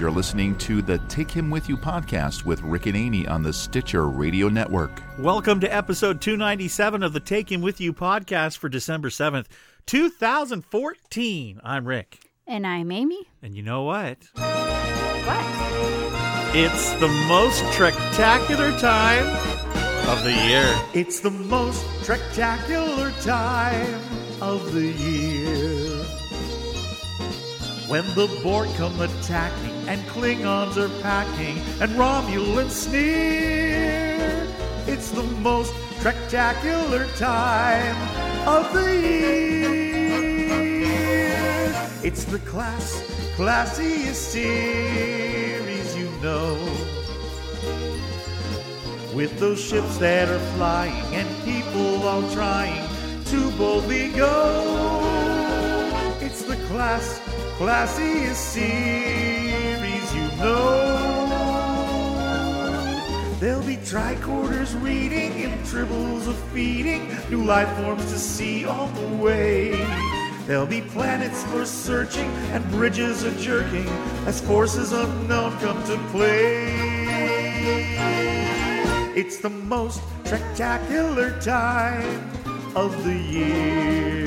You're listening to the Take Him With You podcast with Rick and Amy on the Stitcher Radio Network. Welcome to episode 297 of the Take Him With You podcast for December 7th, 2014. I'm Rick. And I'm Amy. And you know what? What? It's the most spectacular time of the year. It's the most spectacular time of the year. When the Borg come attacking and Klingons are packing and Romulans sneer. It's the most spectacular time of the year. It's the class, classiest series you know. With those ships that are flying and people all trying to boldly go. It's the class, classiest series know. There'll be tricorders reading and tribbles of feeding, new life forms to see on the way. There'll be planets for searching and bridges a jerking as forces unknown come to play. It's the most spectacular time of the year.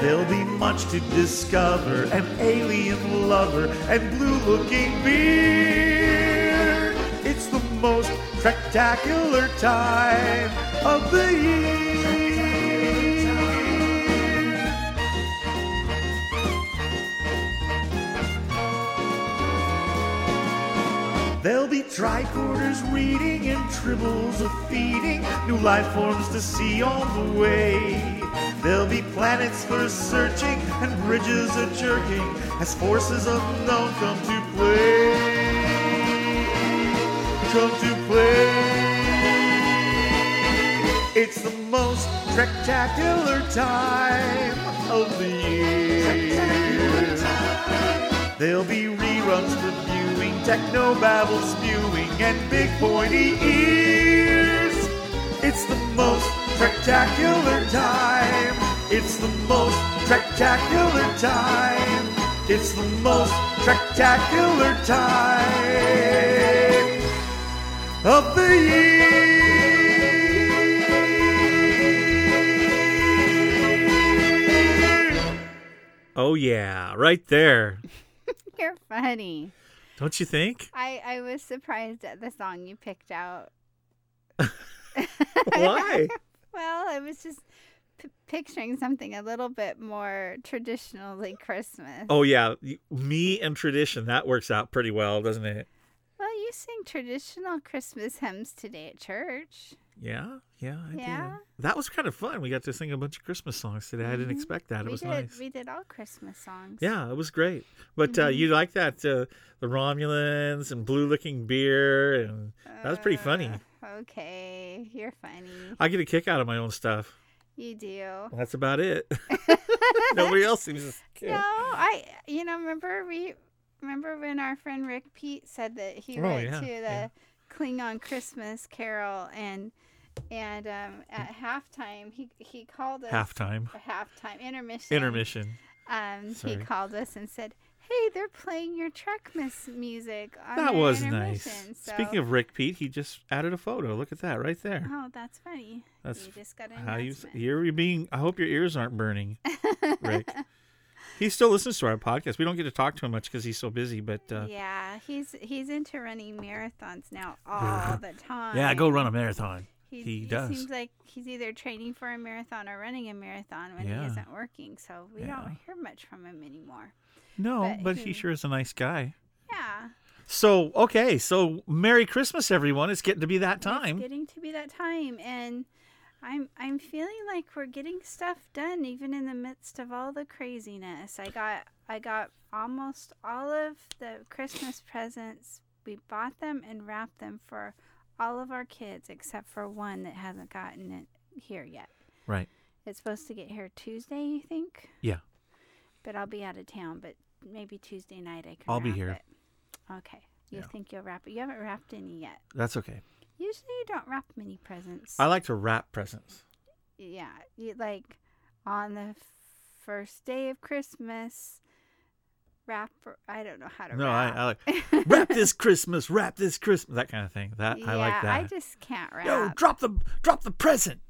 There'll be much to discover an alien lover and blue looking beer. It's the most spectacular time of the year. There'll be tricorders reading and tribbles of feeding, new life forms to see on the way. There'll be planets for searching and bridges a jerking as forces unknown come to play. Come to play. It's the most spectacular time of the year. There'll be reruns reviewing, techno babble spewing, and big pointy ears. It's the most spectacular time. It's the most spectacular time. It's the most spectacular time of the year. Oh, yeah, right there. You're funny. Don't you think? I, I was surprised at the song you picked out. Why? I was just p- picturing something a little bit more traditionally Christmas. Oh, yeah, me and tradition, that works out pretty well, doesn't it? Well, you sing traditional Christmas hymns today at church. Yeah, yeah, I Yeah? did. That was kind of fun. We got to sing a bunch of Christmas songs today. I didn't Mhm. expect that. It we was did nice. we did all Christmas songs. Yeah, it was great. But uh, Mhm. you like that uh, the Romulans and blue looking beer, and that was pretty funny. Uh, Okay, you're funny. I get a kick out of my own stuff. You do. That's about it. Nobody else seems to care. No, I you know remember we remember when our friend Rick Pete said that he Oh, went yeah, to the yeah. Klingon Christmas Carol and and um, at halftime he he called us Halftime, halftime intermission intermission. Um, he called us and said, "Hey, they're playing your Trekmas music on That was nice. So, Speaking of Rick Pete, he just added a photo. Look at that right there. oh, that's funny. That's you just got an How you you're being? I hope your ears aren't burning, Rick. he still listens to our podcast. We don't get to talk to him much because he's so busy. But uh, yeah, he's he's into running marathons now all the time. yeah, go run a marathon. He, He does. Seems like he's either training for a marathon or running a marathon when Yeah. he isn't working. So we Yeah. don't hear much from him anymore. No, But but he he- sure is a nice guy. Yeah, So okay, so Merry Christmas, everyone! It's getting to be that time. It's getting to be that time, and I'm I'm feeling like we're getting stuff done even in the midst of all the craziness. I got I got almost all of the Christmas presents. We bought them and wrapped them for all of our kids except for one that hasn't gotten it here yet. Right. It's supposed to get here Tuesday, you think? Yeah. But I'll be out of town, but maybe Tuesday night I can I'll be here. it. Okay. You Yeah. think you'll wrap it? You haven't wrapped any yet. That's okay. Usually you don't wrap many presents. I like to wrap presents. yeah, you like on the first day of Christmas, wrap. I don't know how to No, I. I like wrap this Christmas, wrap this Christmas, that kind of thing. That I like Yeah, that. I just can't wrap. Yo, drop the drop the present.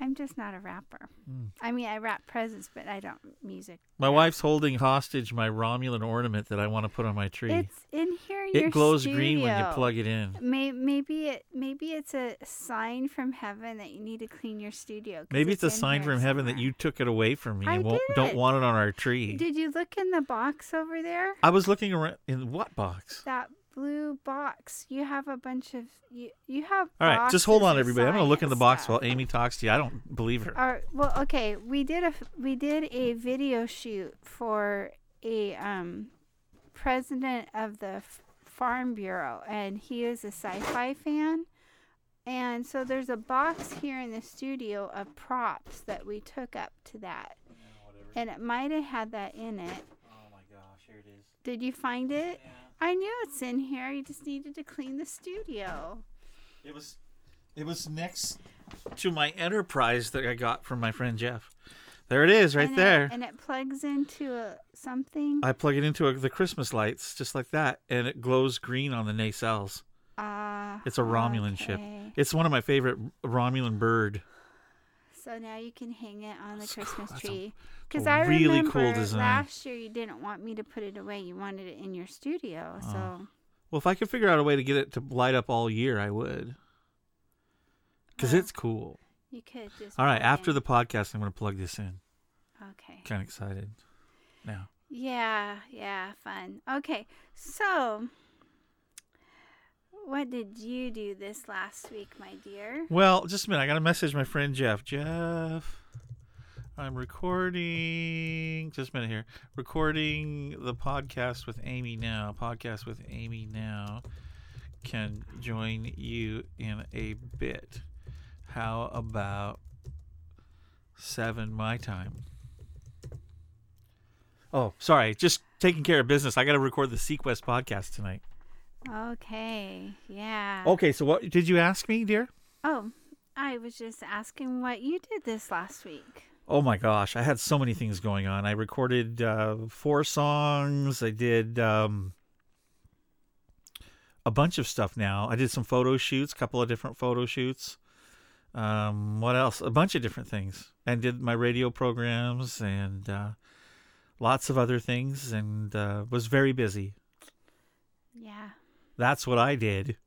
I'm just not a rapper. Mm. I mean, I rap presents, but I don't music. My wife's holding hostage my Romulan ornament that I want to put on my tree. It's in here in it your glows green when you plug it in. May, maybe it maybe it's a sign from heaven that you need to clean your studio. Maybe it's, a sign here from heaven that you took it away from me I and won't, did don't want it on our tree. Did you look in the box over there? I was looking around in what box? That blue box. You have a bunch of you. You have. All right, just hold on, everybody. I'm gonna look in the box science while Amy talks to you. I don't believe her. All right, well, okay. We did a we did a video shoot for a um president of the Farm Bureau, and he is a sci-fi fan. And so there's a box here in the studio of props that we took up to that, and it might have had that in it. Oh my gosh, here it is. Did you find it? I knew it's in here. You just needed to clean the studio. It was it was next to my enterprise that I got from my friend Jeff. There it is, right and there. It, and it plugs into a something. I plug it into a, the Christmas lights just like that, and it glows green on the nacelles. Ah, It's a Romulan ship. It's one of my favorite Romulan bird. So now you can hang it on the. Christmas tree. a Because I really remember cool design. last year you didn't want me to put it away. You wanted it in your studio. Oh. So Well, if I could figure out a way to get it to light up all year, I would. Because Well, it's cool. you could just. All right, after in. the podcast, I'm going to plug this in. Okay. Kind of excited now. Yeah, yeah, fun. Okay, so what did you do this last week, my dear? Well, just a minute. I got to message my friend Jeff. Jeff, I'm recording. Just a minute here. Recording the podcast with Amy now. Podcast with Amy now can join you in a bit. How about seven my time? Oh, sorry. Just taking care of business. I got to record the seaQuest podcast tonight. Okay, yeah. Okay, so what did you ask me, dear? Oh, I was just asking what you did this last week. Oh my gosh, I had so many things going on. I recorded uh, four songs. I did um, a bunch of stuff now. I did some photo shoots, a couple of different photo shoots. Um, what else? A bunch of different things. And did my radio programs and uh, lots of other things and uh, was very busy. Yeah. That's what I did.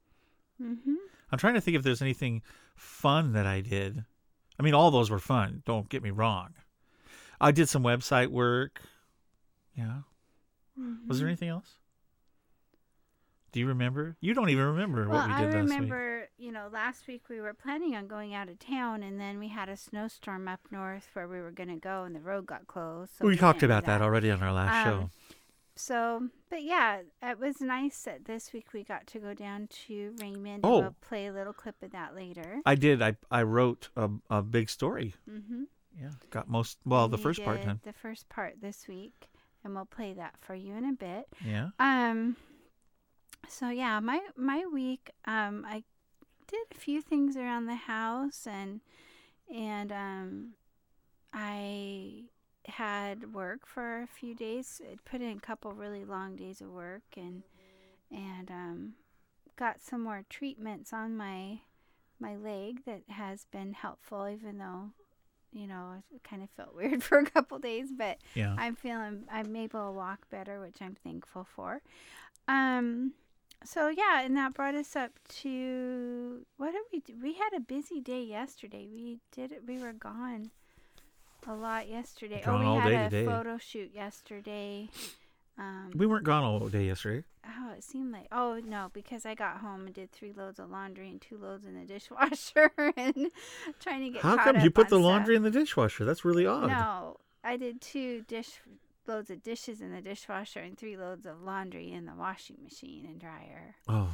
Mhm. I'm trying to think if there's anything fun that I did. I mean, all those were fun. Don't get me wrong. I did some website work. Yeah. Was there anything else? Do you remember? You don't even remember Well, what we I did last week. I remember, you know, last week we were planning on going out of town, and then we had a snowstorm up north where we were going to go, and the road got closed. So we talked about that. already on our last Um, show. So, but yeah, it was nice that this week we got to go down to Raymond. Oh. We'll play a little clip of that later. I did. I I wrote a, a big story. Mm-hmm. Yeah. Got most well the We first part did done. The first part this week, and we'll play that for you in a bit. Yeah. Um. So yeah, my my week. Um, I did a few things around the house, and and um, I had work for a few days. I put in a couple really long days of work, and and um, got some more treatments on my my leg that has been helpful, even though. You know, it kind of felt weird for a couple days, but Yeah. I'm feeling I'm able to walk better, which I'm thankful for. Um so yeah, and that brought us up to what did we do? We had a busy day yesterday. We did it we were gone a lot yesterday. Gone oh, we had a today. photo shoot yesterday. Um we weren't gone all day yesterday. oh, it seemed like oh no, because I got home and did three loads of laundry and two loads in the dishwasher and trying to get How come you put the stuff. laundry in the dishwasher? That's really odd. No, I did two dish loads of dishes in the dishwasher and three loads of laundry in the washing machine and dryer. Oh.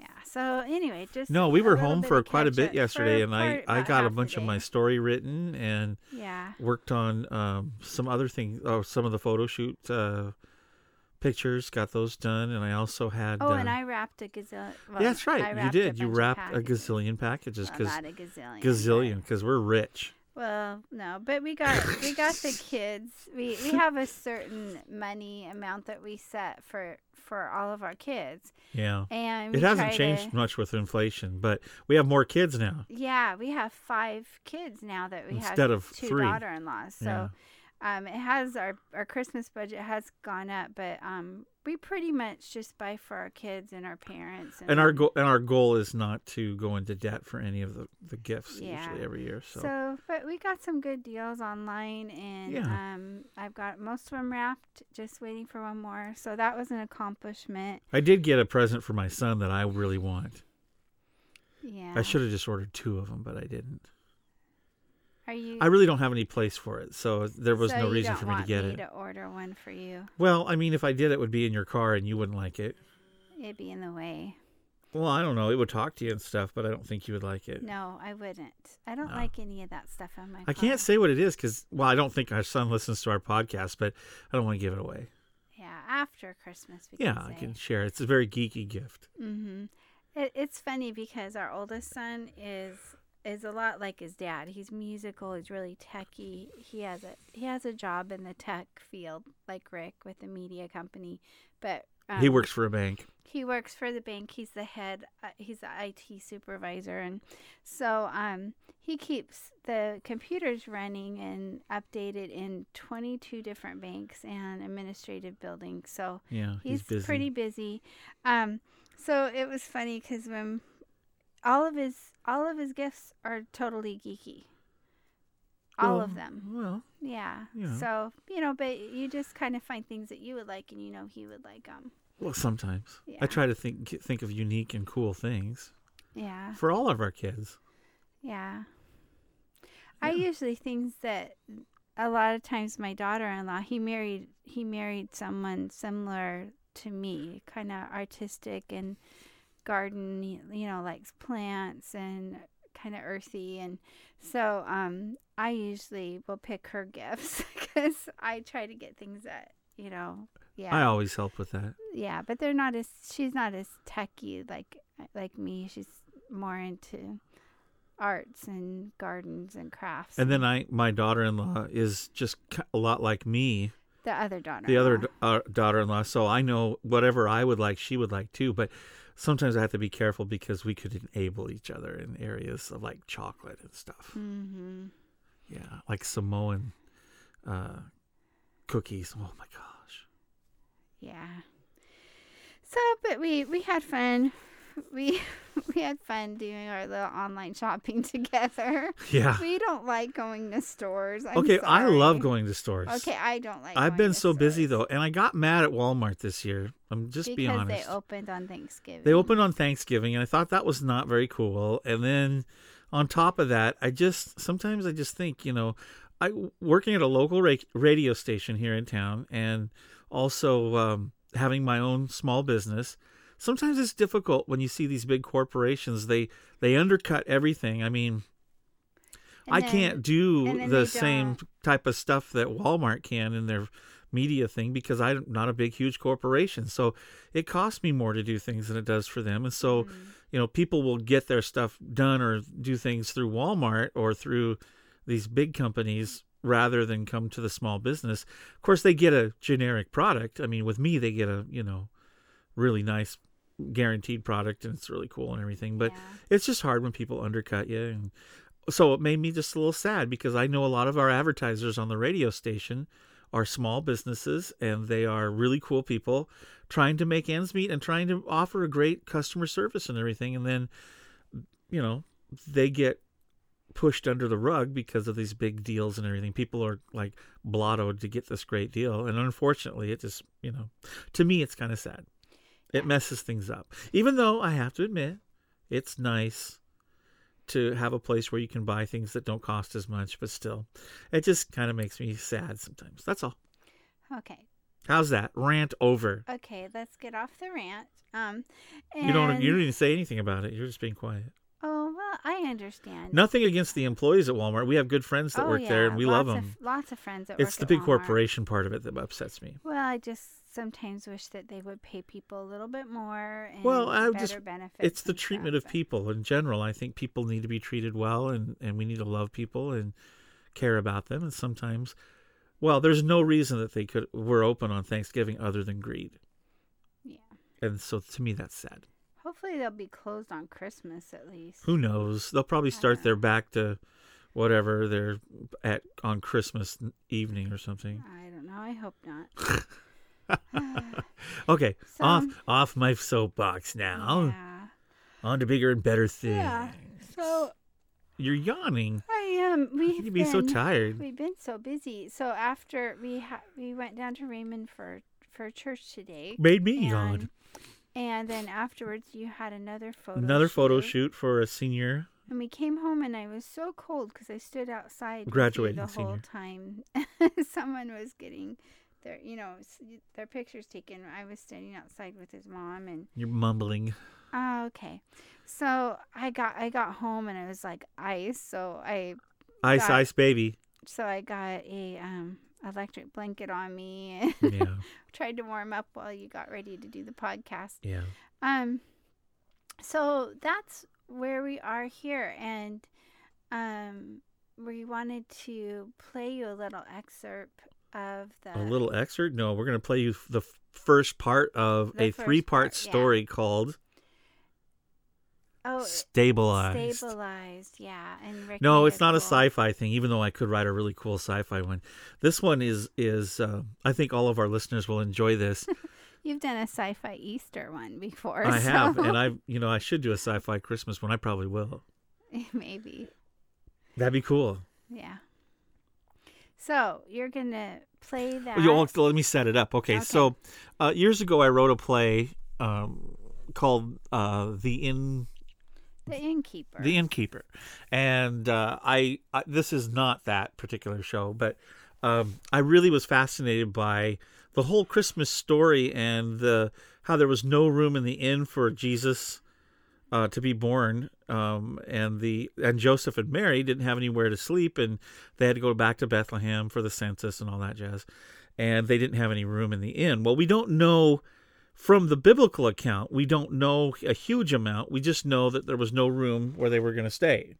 Yeah. So anyway, just No, we were home for quite a bit yesterday, and I, I got a bunch of my story written and Yeah. worked on um, some other things, oh, some of the photo shoot uh, pictures, got those done, and I also had. Oh, uh, and I wrapped a gazillion. yeah, that's right, you did. You wrapped a gazillion packages Well, because not a gazillion. gazillion because we're rich. Well, no, but we got we got the kids. We we have a certain money amount that we set for for all of our kids, Yeah. and It hasn't changed to- much with inflation, but we have more kids now. Yeah, we have five kids now that we Instead have of two three. daughter-in-laws. So, um, it has our our Christmas budget has gone up, but um, we pretty much just buy for our kids and our parents. And our goal and our goal is not to go into debt for any of the, the gifts Yeah. usually every year. So, So, but we got some good deals online, and Yeah. um, I've got most of them wrapped, just waiting for one more. So that was an accomplishment. I did get a present for my son that I really want. Yeah. I should have just ordered two of them, but I didn't. Are you? I really don't have any place for it, so there was so no reason for me to get me it. To order one for you, Well, I mean, if I did, it would be in your car and you wouldn't like it. it'd be in the way. Well, I don't know. It would talk to you and stuff, but I don't think you would like it. No, I wouldn't. I don't No. like any of that stuff on my. Car. I car. can't say what it is because, well, I don't think our son listens to our podcast, but I don't want to give it away. Yeah, after Christmas. We Yeah, can I can share. It's a very geeky gift. Mm-hmm. It, it's funny because our oldest son is is a lot like his dad. He's musical. He's really techy. He has a he has a job in the tech field, like Rick with a media company, but um, he works for a bank. He works for the bank. He's the head. Uh, he's the IT supervisor, and so um, he keeps the computers running and updated in 22 different banks and administrative buildings. So Yeah, he's, he's, busy. pretty busy. Um, so it was funny because when all of his all of his gifts are totally geeky. All Well, of them, Well, yeah. yeah. So you know, but you just kind of find things that you would like, and you know he would like them. well, sometimes Yeah. I try to think think of unique and cool things Yeah, for all of our kids. yeah. I usually things that a lot of times my daughter-in-law he married he married someone similar to me, kind of artistic and garden, you know, likes plants and kind of earthy and so um I usually will pick her gifts cuz I try to get things that, you know, yeah. I always help with that. yeah, but they're not as she's not as techy like like me. She's more into arts and gardens and crafts. And then I, my daughter-in-law is just a lot like me. the other daughter. the other uh, daughter-in-law so i know whatever i would like she would like too but sometimes i have to be careful because we could enable each other in areas of like chocolate and stuff Mm-hmm. yeah like samoan uh, cookies oh my gosh Yeah. So, but we we had fun. We we had fun doing our little online shopping together. yeah We don't like going to stores. I'm okay i love going to stores Okay, I don't like. i've been so busy though and i got mad at walmart this year i'm just because being honest Because they opened on Thanksgiving. They opened on Thanksgiving, and I thought that was not very cool. And then on top of that, I just sometimes I just think, you know, I working at a local ra- radio station here in town, and also um, having my own small business. Sometimes it's difficult when you see these big corporations. They they undercut everything. I mean, And I then- can't do the same type of stuff that Walmart can in their media thing because I'm not a big, huge corporation. So it costs me more to do things than it does for them. And so, Mm. you know, people will get their stuff done or do things through Walmart or through these big companies rather than come to the small business. Of course, they get a generic product. I mean, with me, they get a, you know, really nice guaranteed product and it's really cool and everything. But Yeah. it's just hard when people undercut you and so it made me just a little sad because I know a lot of our advertisers on the radio station are small businesses and they are really cool people trying to make ends meet and trying to offer a great customer service and everything and then you know they get pushed under the rug because of these big deals and everything people are like blottoed to get this great deal and unfortunately it just you know to me it's kind of sad it messes things up even though i have to admit it's nice to have a place where you can buy things that don't cost as much, but still, it just kind of makes me sad sometimes. That's all. Okay. How's that? Rant over. Okay, let's get off the rant. Um, You don't. You don't even say anything about it. You're just being quiet. Oh well, I understand. Nothing against the employees at Walmart. We have good friends that oh, work yeah, there, and we love them. Of, lots of friends that It's the big Walmart. corporation part of it that upsets me. Well, I just sometimes wish that they would pay people a little bit more. And Well, I better just- benefits. It's the treatment stuff, of people in general. I think people need to be treated well, and and we need to love people, and care about them, and sometimes, well, there's no reason that they could were open on Thanksgiving other than greed. Yeah. And so to me, that's sad. Hopefully they'll be closed on Christmas at least. Who knows? They'll probably start their back to whatever they're at on Christmas evening or something. I don't know. I hope not. Okay, So- off off my soapbox now. Yeah. On to bigger and better things. Yeah. So You're yawning. I am. We've You'd be so tired. We've been so busy. So after we ha- we went down to Raymond for for church today, Made me yawn. and, and then afterwards you had another photo. Another photo shoot. shoot for a senior. And we came home and I was so cold because I stood outside Graduating the whole time. Someone was getting their, you know, their pictures taken. I was standing outside with his mom and You're mumbling. oh, okay. So I got I got home and it was like ice. So I Ice, Got- ice, baby. so I got a um electric blanket on me and Yeah, tried to warm up while you got ready to do the podcast. yeah. Um, so that's where we are here, and um, we wanted to play you a little excerpt of the A little excerpt? No, we're going to play you the first part of The a three part part, yeah. story called oh Stabilized. stabilized, yeah. And Rick No, it's not a sci-fi thing. Even though I could write a really cool sci-fi one, this one is is. Uh, I think all of our listeners will enjoy this. You've done a sci-fi Easter one before. I have, and I, you know, I should do a sci-fi Christmas one. I probably will. maybe, That'd be cool. yeah. So you're gonna play that. You all- let me set it up. Okay, Okay. so uh, years ago I wrote a play um, called uh, "The Inn." the innkeeper. The Innkeeper, and uh, I, I this is not that particular show, but um, I really was fascinated by the whole Christmas story and the how there was no room in the inn for Jesus uh, to be born, um, and the and Joseph and Mary didn't have anywhere to sleep, and they had to go back to Bethlehem for the census and all that jazz, and they didn't have any room in the inn. Well, we don't know from the biblical account, we don't know a huge amount. We just know that there was no room where they were going to stay.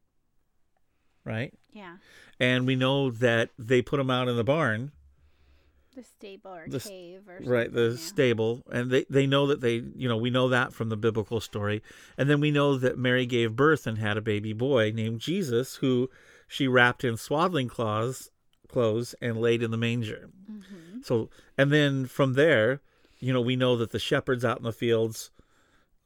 Right? yeah, And we know that they put them out in the barn, the stable or The cave or right? The yeah. stable. And they, they know that they, you know, we know that from the biblical story. And then we know that Mary gave birth and had a baby boy named Jesus, who she wrapped in swaddling cloths, clothes and laid in the manger. Mhm. So, and then from there, you know, we know that the shepherds out in the fields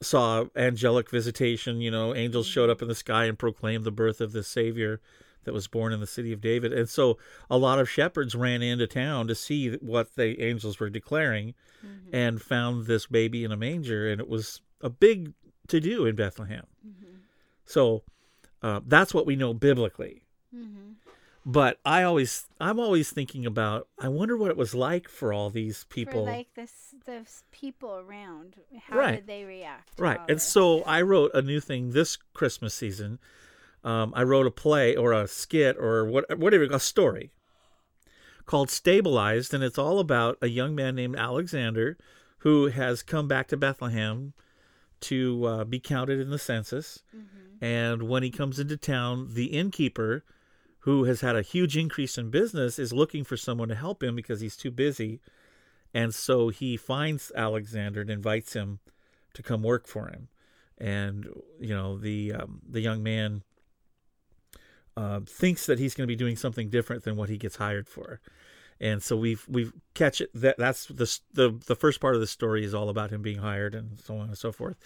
saw angelic visitation. You know, angels showed up in the sky and proclaimed the birth of the Savior that was born in the city of David. And so a lot of shepherds ran into town to see what the angels were declaring Mhm. and found this baby in a manger. And it was a big to do in Bethlehem. Mhm. So uh, that's what we know biblically Mhm. but I always I'm always thinking about I wonder what it was like for all these For people. like this, the people around, how Right. did they react? right. And this? so I wrote a new thing this Christmas season. Um, I wrote a play or a skit or what whatever a story called Stabilized and it's all about a young man named Alexander who has come back to Bethlehem to uh, be counted in the census. Mhm. And when he comes into town, the innkeeper, who has had a huge increase in business, is looking for someone to help him because he's too busy. And so he finds Alexander and invites him to come work for him. And you know the um, the young man uh, thinks that he's going to be doing something different than what he gets hired for. And so we've we've catch it that that's the the the first part of the story is all about him being hired and so on and so forth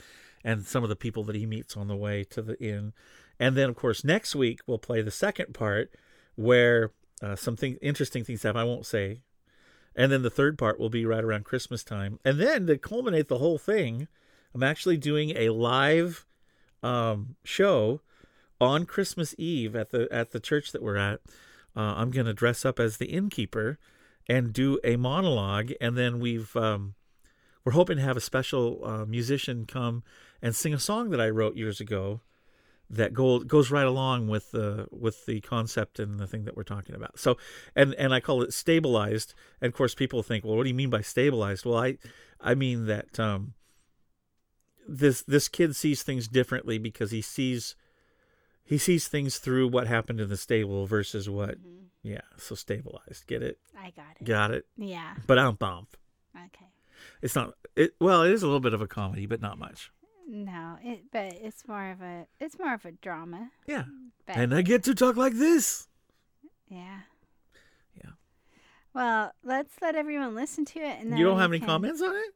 and some of the people that he meets on the way to the inn. And then, of course, next week we'll play the second part where uh, something interesting things happen. I won't say. And then the third part will be right around Christmas time. And then to culminate the whole thing, I'm actually doing a live um, show on Christmas Eve at the at the church that we're at. Uh, I'm to dress up as the innkeeper and do a monologue, and then we've um, we're hoping to have a special uh, musician come and sing a song that I wrote years ago that go, goes right along with the with the concept and the thing that we're talking about. So, and and I call it stabilized. And of course, people think, well, what do you mean by stabilized? Well, I I mean that um, this this kid sees things differently because he sees he sees things through what happened in the stable versus what Mhm. Yeah, so stabilized. Get it? I got it. Got it. Yeah. But I'm bump. Okay. It's not. It well, it is a little bit of a comedy, but not much. No, it but it's more of a it's more of a drama. Yeah. But And I get to talk like this. yeah. Yeah. Well, let's let everyone listen to it, and then You don't have any can- comments on it?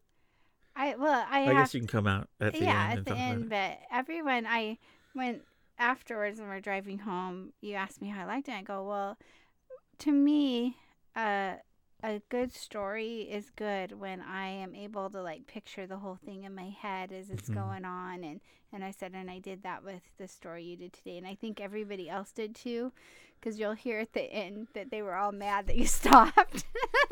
I well, I, I, guess you can come out at the yeah end Yeah, at the end, but everyone I went afterwards when we're driving home. You asked me how I liked it. I go well. To me, uh, a good story is good when I am able to like picture the whole thing in my head as it's Mhm. going on, and and I said, and I did that with the story you did today, and I think everybody else did too, because you'll hear at the end that they were all mad that you stopped.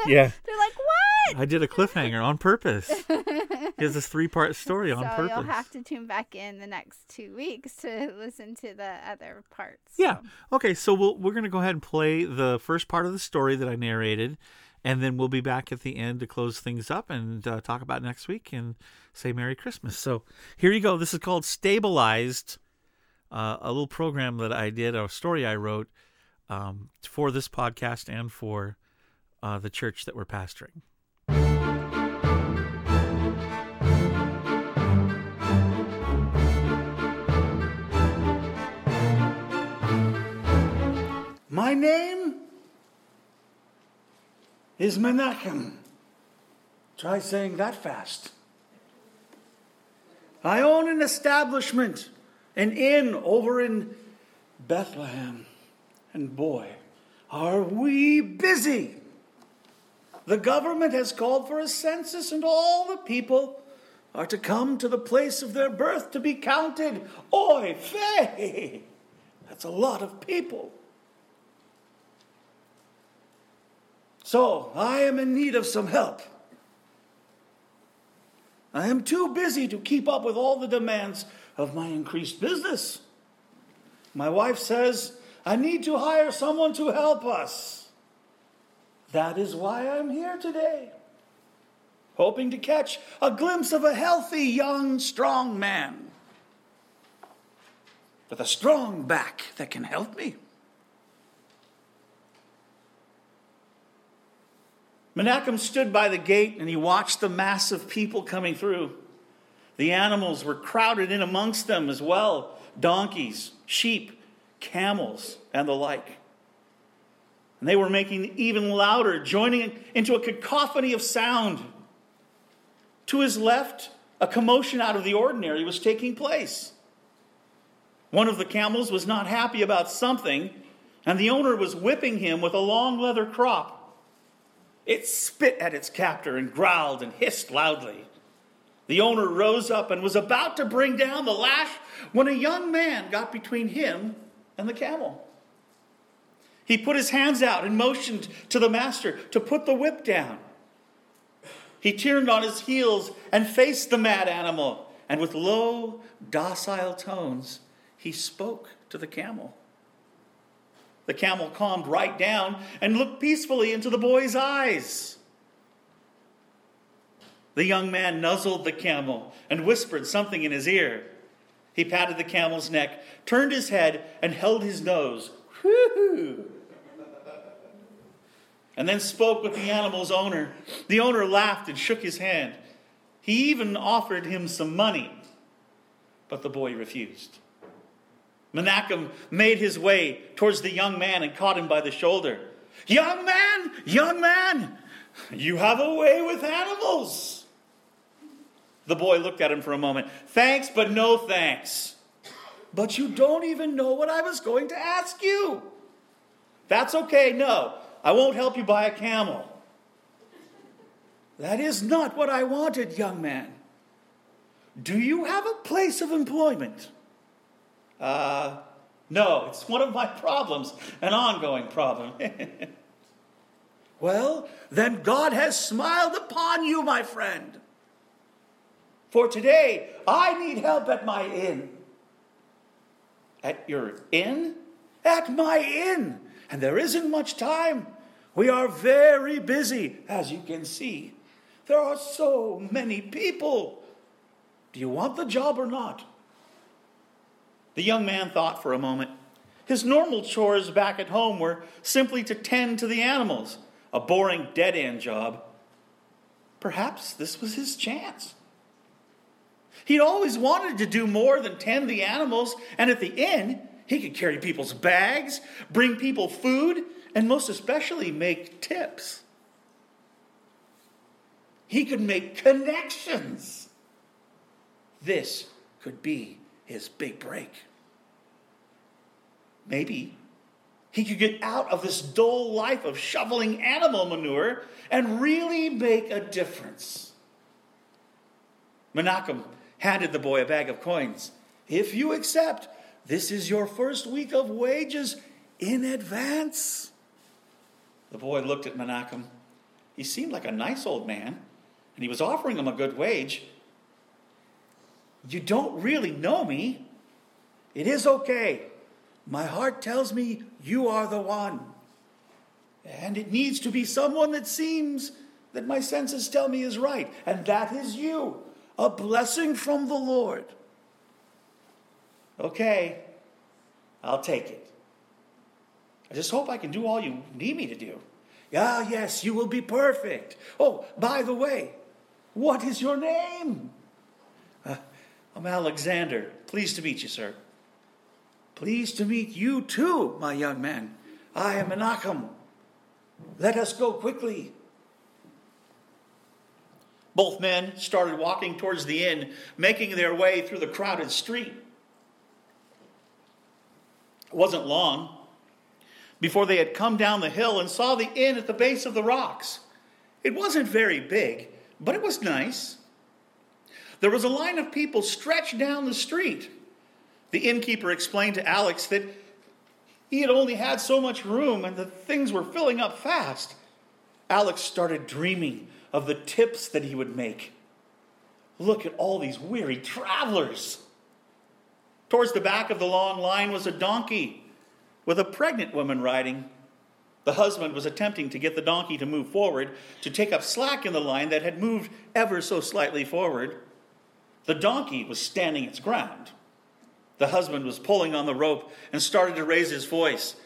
Yeah. They're like, what? I did a cliffhanger on purpose. Here's this three part story on so purpose. you'll have to tune back in the next two weeks to listen to the other parts. Yeah. Okay, so we'll, we're going to go ahead and play the first part of the story that I narrated, and then we'll be back at the end to close things up and uh, talk about next week and say Merry Christmas. So here you go. This is called Stabilized, uh, a little program that I did, a story I wrote um, for this podcast and for uh, the church that we're pastoring. My name is Menachem. Try saying that fast. I own an establishment, an inn over in Bethlehem. And boy, are we busy. The government has called for a census, and all the people are to come to the place of their birth to be counted. Oy vey! That's a lot of people. So, I am in need of some help. I am too busy to keep up with all the demands of my increased business. My wife says I need to hire someone to help us. That is why I'm here today, hoping to catch a glimpse of a healthy, young, strong man with a strong back that can help me. Menachem stood by the gate and he watched the mass of people coming through. The animals were crowded in amongst them as well donkeys, sheep, camels, and the like. And they were making even louder, joining into a cacophony of sound. To his left, a commotion out of the ordinary was taking place. One of the camels was not happy about something, and the owner was whipping him with a long leather crop. It spit at its captor and growled and hissed loudly. The owner rose up and was about to bring down the lash when a young man got between him and the camel. He put his hands out and motioned to the master to put the whip down. He turned on his heels and faced the mad animal, and with low, docile tones, he spoke to the camel. The camel calmed right down and looked peacefully into the boy's eyes. The young man nuzzled the camel and whispered something in his ear. He patted the camel's neck, turned his head, and held his nose. Whoo! And then spoke with the animal's owner. The owner laughed and shook his hand. He even offered him some money, but the boy refused. Menachem made his way towards the young man and caught him by the shoulder. Young man, young man, you have a way with animals. The boy looked at him for a moment. Thanks, but no thanks. But you don't even know what I was going to ask you. That's okay, no. I won't help you buy a camel. That is not what I wanted, young man. Do you have a place of employment? Uh, no, it's one of my problems, an ongoing problem. well, then God has smiled upon you, my friend. For today, I need help at my inn. At your inn? At my inn. And there isn't much time. We are very busy, as you can see. There are so many people. Do you want the job or not? The young man thought for a moment. His normal chores back at home were simply to tend to the animals, a boring dead end job. Perhaps this was his chance. He'd always wanted to do more than tend the animals, and at the inn, he could carry people's bags, bring people food, and most especially make tips. He could make connections. This could be his big break. Maybe he could get out of this dull life of shoveling animal manure and really make a difference. Menachem handed the boy a bag of coins. If you accept, this is your first week of wages in advance. The boy looked at Menachem. He seemed like a nice old man, and he was offering him a good wage. You don't really know me. It is okay. My heart tells me you are the one. And it needs to be someone that seems that my senses tell me is right, and that is you. A blessing from the Lord. Okay, I'll take it. I just hope I can do all you need me to do. Ah, yes, you will be perfect. Oh, by the way, what is your name? I'm Alexander. Pleased to meet you, sir. Pleased to meet you too, my young man. I am Menachem. Let us go quickly. Both men started walking towards the inn, making their way through the crowded street. It wasn't long before they had come down the hill and saw the inn at the base of the rocks. It wasn't very big, but it was nice. There was a line of people stretched down the street. The innkeeper explained to Alex that he had only had so much room and that things were filling up fast. Alex started dreaming of the tips that he would make. Look at all these weary travelers. Towards the back of the long line was a donkey with a pregnant woman riding. The husband was attempting to get the donkey to move forward, to take up slack in the line that had moved ever so slightly forward. The donkey was standing its ground. The husband was pulling on the rope and started to raise his voice.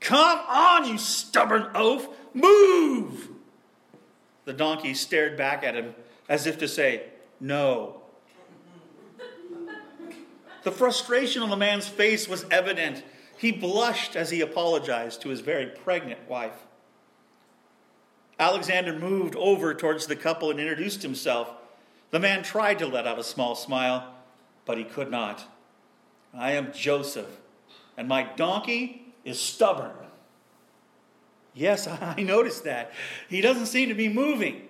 Come on, you stubborn oaf! Move! The donkey stared back at him as if to say, No. The frustration on the man's face was evident. He blushed as he apologized to his very pregnant wife. Alexander moved over towards the couple and introduced himself. The man tried to let out a small smile, but he could not. I am Joseph, and my donkey is stubborn. Yes, I noticed that. He doesn't seem to be moving.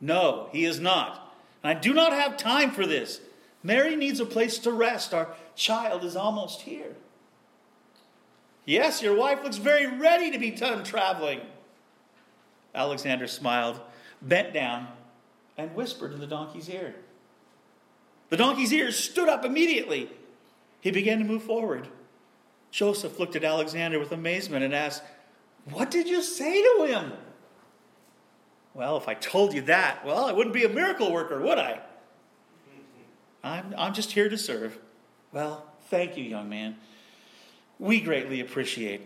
No, he is not. And I do not have time for this. Mary needs a place to rest. Our child is almost here. Yes, your wife looks very ready to be done traveling. Alexander smiled, bent down, and whispered in the donkey's ear. The donkey's ears stood up immediately. He began to move forward. Joseph looked at Alexander with amazement and asked, What did you say to him? Well, if I told you that, well, I wouldn't be a miracle worker, would I? I'm, I'm just here to serve. Well, thank you, young man. We greatly appreciate.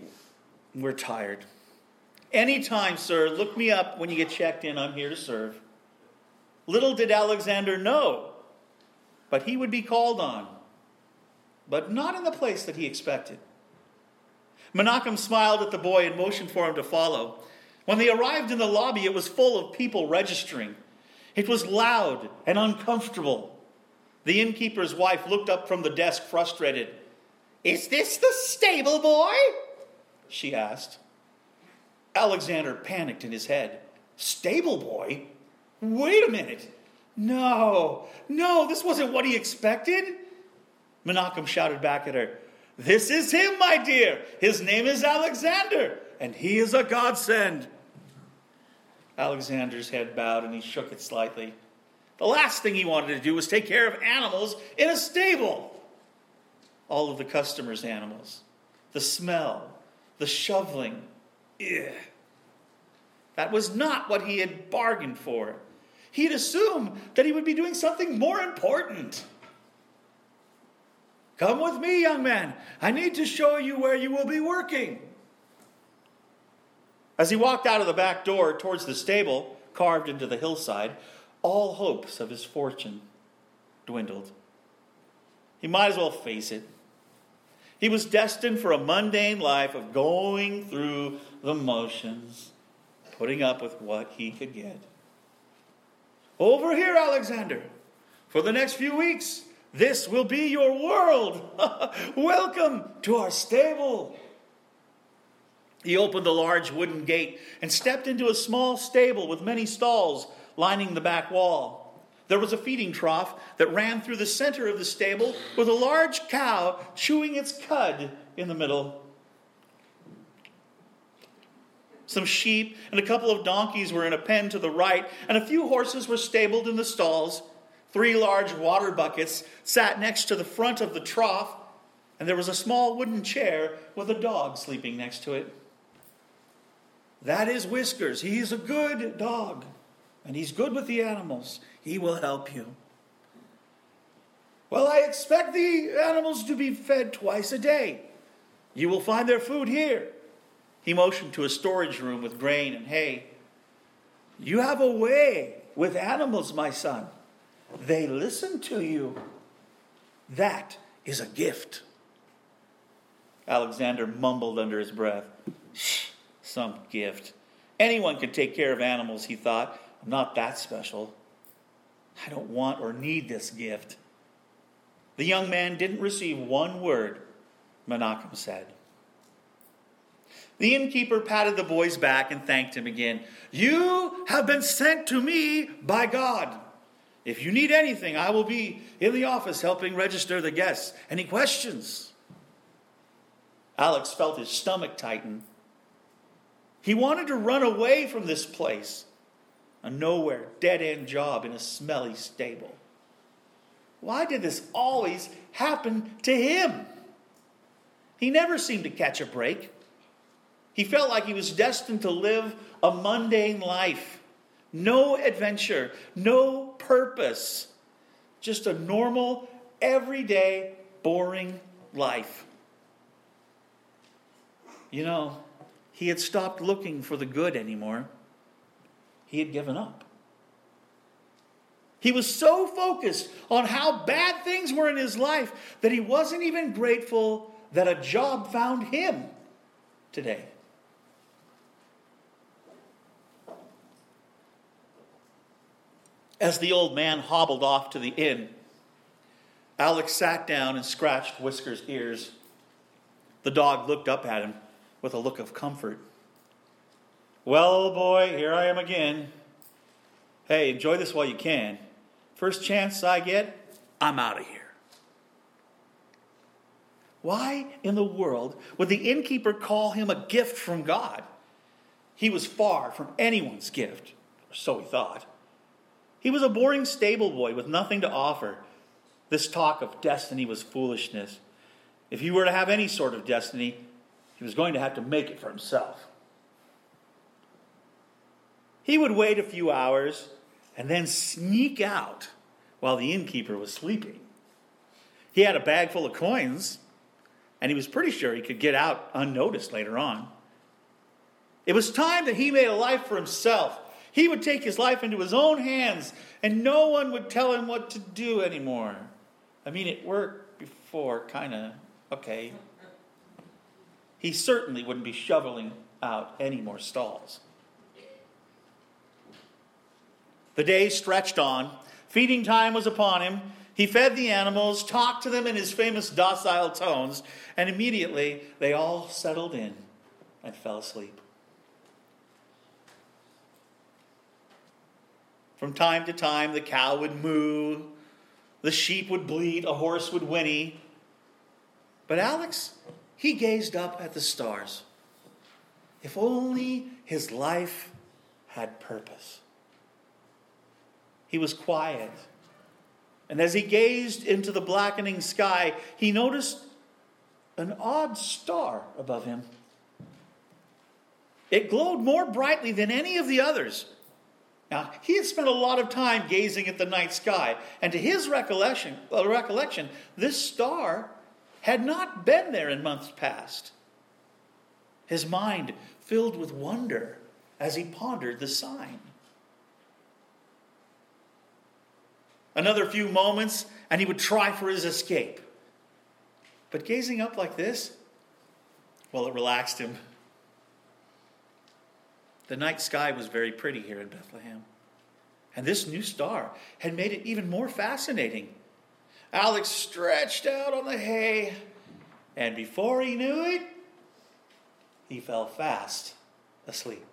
We're tired. Anytime, sir, look me up when you get checked in. I'm here to serve. Little did Alexander know, but he would be called on but not in the place that he expected. Menachem smiled at the boy and motioned for him to follow. When they arrived in the lobby, it was full of people registering. It was loud and uncomfortable. The innkeeper's wife looked up from the desk frustrated. Is this the stable boy? she asked. Alexander panicked in his head. Stable boy? Wait a minute. No, no, this wasn't what he expected. Menachem shouted back at her, This is him, my dear. His name is Alexander, and he is a godsend. Alexander's head bowed and he shook it slightly. The last thing he wanted to do was take care of animals in a stable. All of the customers' animals, the smell, the shoveling. Ugh. That was not what he had bargained for. He had assumed that he would be doing something more important. Come with me, young man. I need to show you where you will be working. As he walked out of the back door towards the stable carved into the hillside, all hopes of his fortune dwindled. He might as well face it. He was destined for a mundane life of going through the motions, putting up with what he could get. Over here, Alexander. For the next few weeks, this will be your world. Welcome to our stable. He opened the large wooden gate and stepped into a small stable with many stalls lining the back wall. There was a feeding trough that ran through the center of the stable with a large cow chewing its cud in the middle. Some sheep and a couple of donkeys were in a pen to the right, and a few horses were stabled in the stalls. Three large water buckets sat next to the front of the trough, and there was a small wooden chair with a dog sleeping next to it. That is Whiskers. He is a good dog, and he's good with the animals. He will help you. Well, I expect the animals to be fed twice a day. You will find their food here. He motioned to a storage room with grain and hay. You have a way with animals, my son. They listen to you. That is a gift. Alexander mumbled under his breath. Some gift. Anyone can take care of animals, he thought. I'm not that special. I don't want or need this gift. The young man didn't receive one word, Menachem said. The innkeeper patted the boy's back and thanked him again. You have been sent to me by God. If you need anything, I will be in the office helping register the guests. Any questions? Alex felt his stomach tighten. He wanted to run away from this place a nowhere, dead end job in a smelly stable. Why did this always happen to him? He never seemed to catch a break. He felt like he was destined to live a mundane life. No adventure, no purpose. Just a normal, everyday, boring life. You know, he had stopped looking for the good anymore he had given up. He was so focused on how bad things were in his life that he wasn't even grateful that a job found him today. As the old man hobbled off to the inn, Alex sat down and scratched Whisker's ears. The dog looked up at him with a look of comfort. Well, boy, here I am again. Hey, enjoy this while you can. First chance I get, I'm out of here. Why in the world would the innkeeper call him a gift from God? He was far from anyone's gift, or so he thought. He was a boring stable boy with nothing to offer. This talk of destiny was foolishness. If he were to have any sort of destiny, he was going to have to make it for himself. He would wait a few hours and then sneak out while the innkeeper was sleeping. He had a bag full of coins, and he was pretty sure he could get out unnoticed later on. It was time that he made a life for himself. He would take his life into his own hands, and no one would tell him what to do anymore. I mean, it worked before, kind of, okay. He certainly wouldn't be shoveling out any more stalls. The day stretched on. Feeding time was upon him. He fed the animals, talked to them in his famous docile tones, and immediately they all settled in and fell asleep. From time to time, the cow would moo, the sheep would bleat, a horse would whinny. But Alex, he gazed up at the stars. If only his life had purpose. He was quiet. And as he gazed into the blackening sky, he noticed an odd star above him. It glowed more brightly than any of the others. Now, he had spent a lot of time gazing at the night sky, and to his recollection, well, recollection, this star had not been there in months past. His mind filled with wonder as he pondered the sign. Another few moments, and he would try for his escape. But gazing up like this, well, it relaxed him. The night sky was very pretty here in Bethlehem. And this new star had made it even more fascinating. Alex stretched out on the hay, and before he knew it, he fell fast asleep.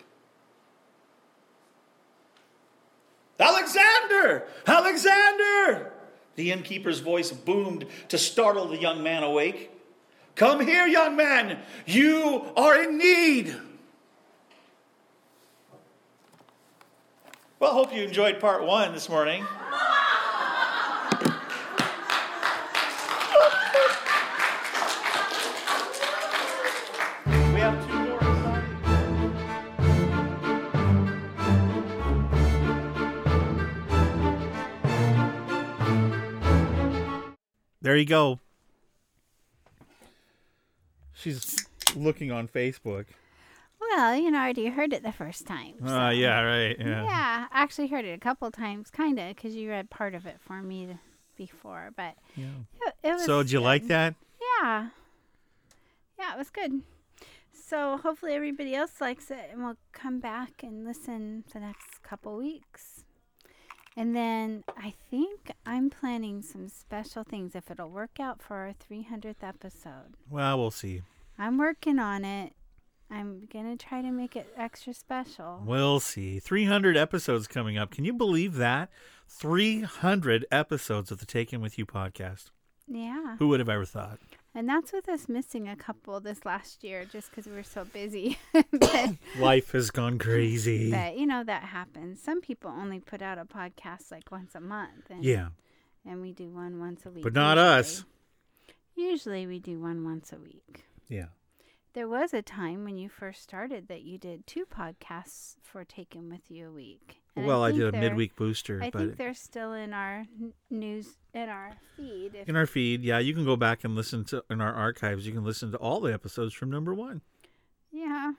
Alexander! Alexander! The innkeeper's voice boomed to startle the young man awake. Come here, young man! You are in need! Well, hope you enjoyed part one this morning. There you go. She's looking on Facebook. Well, you know, I already heard it the first time. Ah, so- yeah, right. Yeah. Yeah, I actually heard it a couple times, kind of, because you read part of it for me before. But Yeah. it, it was. So, did you like that? Yeah. Yeah, it was good. So hopefully everybody else likes it, and we'll come back and listen the next couple weeks. And then I think I'm planning some special things if it'll work out for our 300th episode. Well, we'll see. I'm working on it. I'm going to try to make it extra special. We'll see. 300 episodes coming up. Can you believe that? 300 episodes of the Taken With You podcast. Yeah. Who would have ever thought? And that's with us missing a couple this last year just because we were so busy. but, Life has gone crazy. but, you know, that happens. Some people only put out a podcast like once a month. And, Yeah, And we do one once a week. but not us. usually. Usually we do one once a week. Yeah. There was a time when you first started that you did two podcasts for Taken With You a week. And well, I, think did a midweek booster, I but think they're still in our news, in our feed. In our feed, yeah, you can go back and listen to in our archives. You can listen to all the episodes from number one. yeah.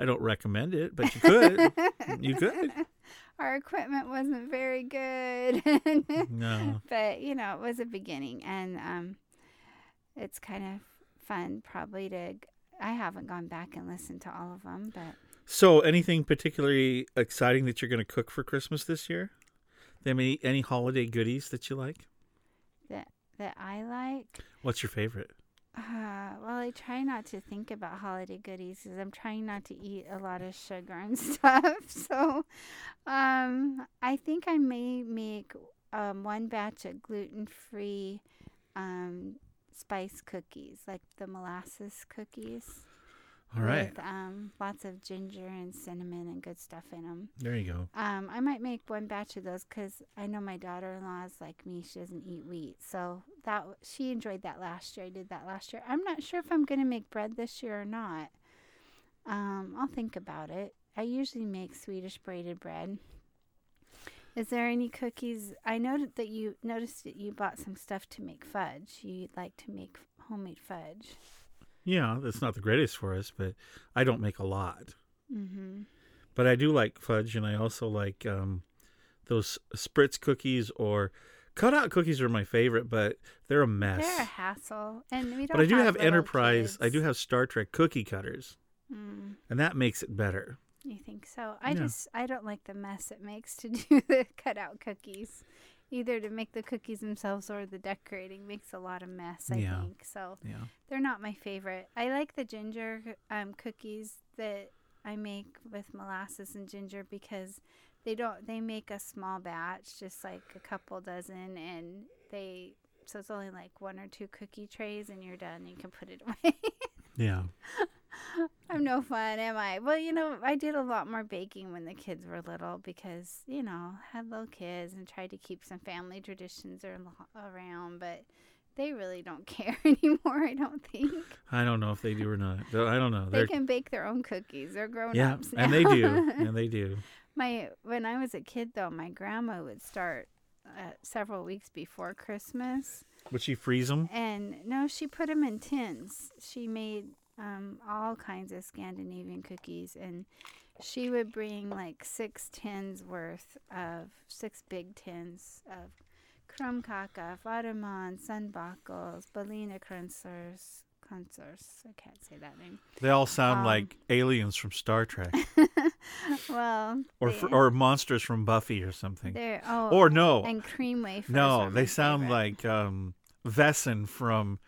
I don't recommend it, but you could. you could. Our equipment wasn't very good. No. but you know it was a beginning and um it's kind of fun probably to i haven't gone back and listened to all of them but So, anything particularly exciting that you're going to cook for Christmas this year? Any any holiday goodies that you like? that that i like What's your favorite? uh, well i try not to think about holiday goodies because i'm trying not to eat a lot of sugar and stuff so um i think i may make um, one batch of gluten-free um, spice cookies like the molasses cookies All right, with um, lots of ginger and cinnamon and good stuff in them. there you go. Um, I might make one batch of those because I know my daughter-in-law is like me; she doesn't eat wheat, so that she enjoyed that last year. I did that last year. I'm not sure if I'm gonna make bread this year or not. Um, I'll think about it. I usually make Swedish braided bread. Is there any cookies? I noted that you noticed that you bought some stuff to make fudge. You'd like to make homemade fudge. Yeah, that's not the greatest for us, but I don't make a lot. Mm-hmm. But I do like fudge, and I also like um, those spritz cookies or cutout cookies are my favorite, but they're a mess. They're a hassle, and we don't. but I do have, little Enterprise. I do have Star Trek cookie cutters, Mm, and that makes it better. You think so? I Yeah. just I don't like the mess it makes to do the cutout cookies. Either to make the cookies themselves or the decorating makes a lot of mess. I Yeah. think so. Yeah. They're not my favorite. I like the ginger um, cookies that I make with molasses and ginger because they don't. They make a small batch, just like a couple dozen, and they. So it's only like one or two cookie trays, and you're done. You can put it away. Yeah. I'm no fun, am I? Well, you know, I did a lot more baking when the kids were little because, you know, had little kids and tried to keep some family traditions around, but they really don't care anymore, I don't think. I don't know if they do or not. I don't know. They can bake their own cookies. They're grown yeah, ups now. and they do, and they do. my when I was a kid though, my grandma would start uh, several weeks before Christmas Would she freeze them? And no, she put them in tins. She made um, all kinds of Scandinavian cookies, and she would bring like six tins worth of six big tins of krumkaka, Vardaman, Sandbakels, Berliner Krunzers. Krunzers. I can't say that name. They all sound Um, like aliens from Star Trek, Well, or they, or monsters from Buffy or something. oh, Or no, and cream wafers. no, they sound favorite. like um, Wesen from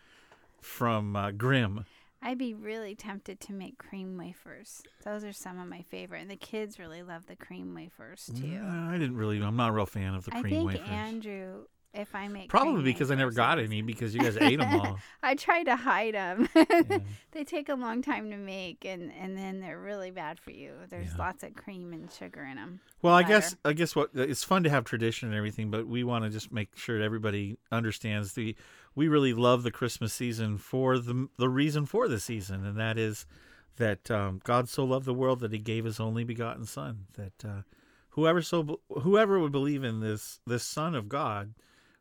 from uh, Grimm. I'd be really tempted to make cream wafers. Those are some of my favorite, and the kids really love the cream wafers too. Mm, I didn't really. I'm not a real fan of the cream I think wafers. Andrew, if I make Probably because I never got any because you guys ate them all. I try to hide them. Yeah. they take a long time to make, and and then they're really bad for you. There's Yeah. lots of cream and sugar in them. Well, I guess I guess what it's fun to have tradition and everything, but we want to just make sure everybody understands the we really love the Christmas season for the the reason for the season, and that is that um, God so loved the world that He gave His only begotten Son. That uh, whoever so whoever would believe in this this Son of God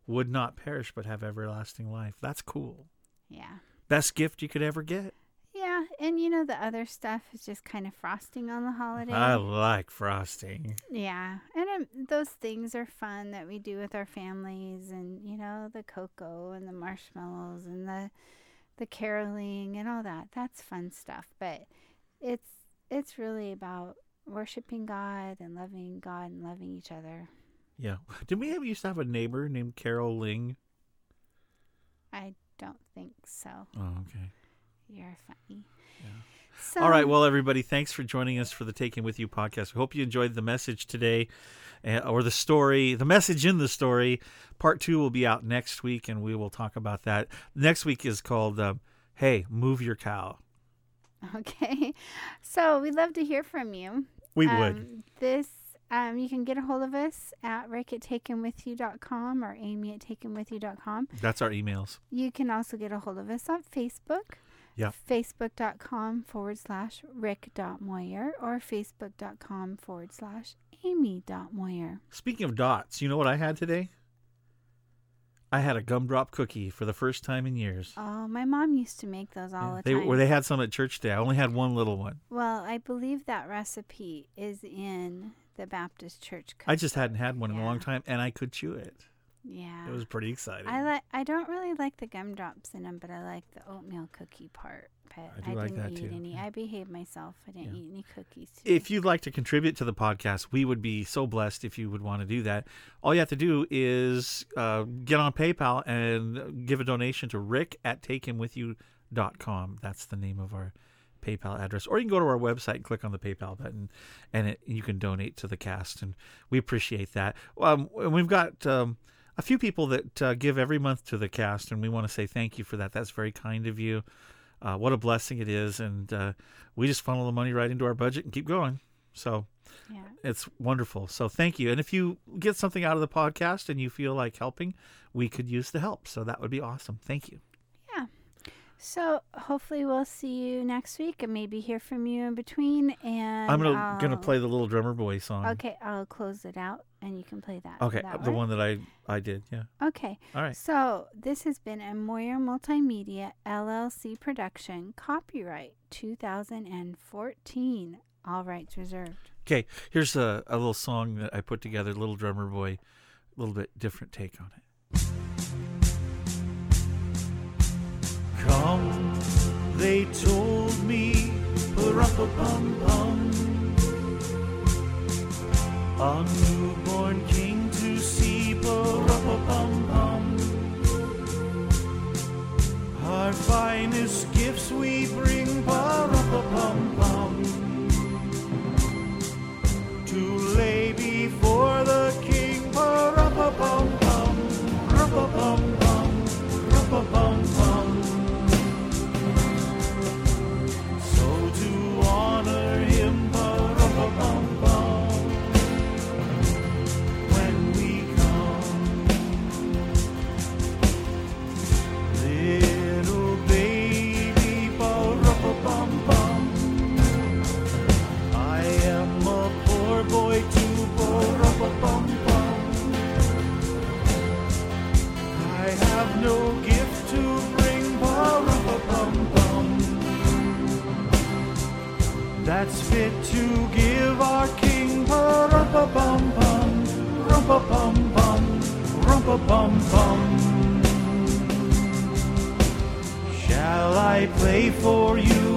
would not perish but have everlasting life. That's cool. Yeah. Best gift you could ever get. Yeah, and you know the other stuff is just kind of frosting on the holiday. I like frosting. Yeah, um, those things are fun that we do with our families, and you know the cocoa and the marshmallows and the the caroling and all that. That's fun stuff. But it's it's really about worshiping God and loving God and loving each other. Yeah. Did we ever used to have a neighbor named Carol Ling? I don't think so. Oh, okay. You're funny. Yeah. So, All right. Well, everybody, thanks for joining us for the Taken With You podcast. We hope you enjoyed the message today uh, or the story, the message in the story. Part two will be out next week, and we will talk about that. Next week is called um, Hey, Move Your Cow. okay. So we'd love to hear from you. We would. Um, this um, you can get a hold of us at rick at takenwithyou.com or amy at takenwithyou.com. That's our emails. You can also get a hold of us on Facebook. Yeah. Facebook.com forward slash rick.moyer or Facebook.com forward slash amy.moyer. Speaking of dots, you know what I had today? I had a gumdrop cookie for the first time in years. Oh, my mom used to make those all Yeah. the They, time. where they had some at church today. I only had one little one. well, I believe that recipe is in the Baptist church. I just hadn't had one in a long time, and I could chew it. Yeah. It was pretty exciting. I like. I don't really like the gumdrops in them, but I like the oatmeal cookie part. But I do like didn't that eat too, any. yeah. I behaved myself. I didn't Yeah. eat any cookies. Today. if you'd like to contribute to the podcast, we would be so blessed if you would want to do that. All you have to do is uh, get on PayPal and give a donation to rick at takenwithyou.com. That's the name of our PayPal address. Or you can go to our website and click on the PayPal button, and it, you can donate to the cast, and we appreciate that. Um, and we've got um, a few people that uh, give every month to the cast, and we want to say thank you for that. That's very kind of you. Uh, what a blessing it is, and uh, we just funnel the money right into our budget and keep going. So yeah. it's wonderful. So thank you. And if you get something out of the podcast and you feel like helping, we could use the help. So that would be awesome. Thank you. So hopefully we'll see you next week and maybe hear from you in between. And I'm gonna gonna um, play the little drummer boy song. Okay, I'll close it out and you can play that. Okay, that the way. one that I I did. Yeah. Okay. All right. So this has been a Moyer Multimedia LLC production, copyright 2014, all rights reserved. Okay. Here's a, a little song that I put together. Little drummer boy, a little bit different take on it. Come, they told me, pa-rum-pa-pum-pum. A newborn king to see, pa-rum-pa-pum-pum. Our finest gifts we bring, pa-rum-pa-pum-pum. To lay before the king, pa-rum-pa-pum-pum. Rum-pa-pum-pum, rum-pa-pum-pum. So That's fit to give our king. Ba-rum-pa-bum-bum. Rum-pa-bum-bum. Rum-pa-bum-bum. Shall I play for you?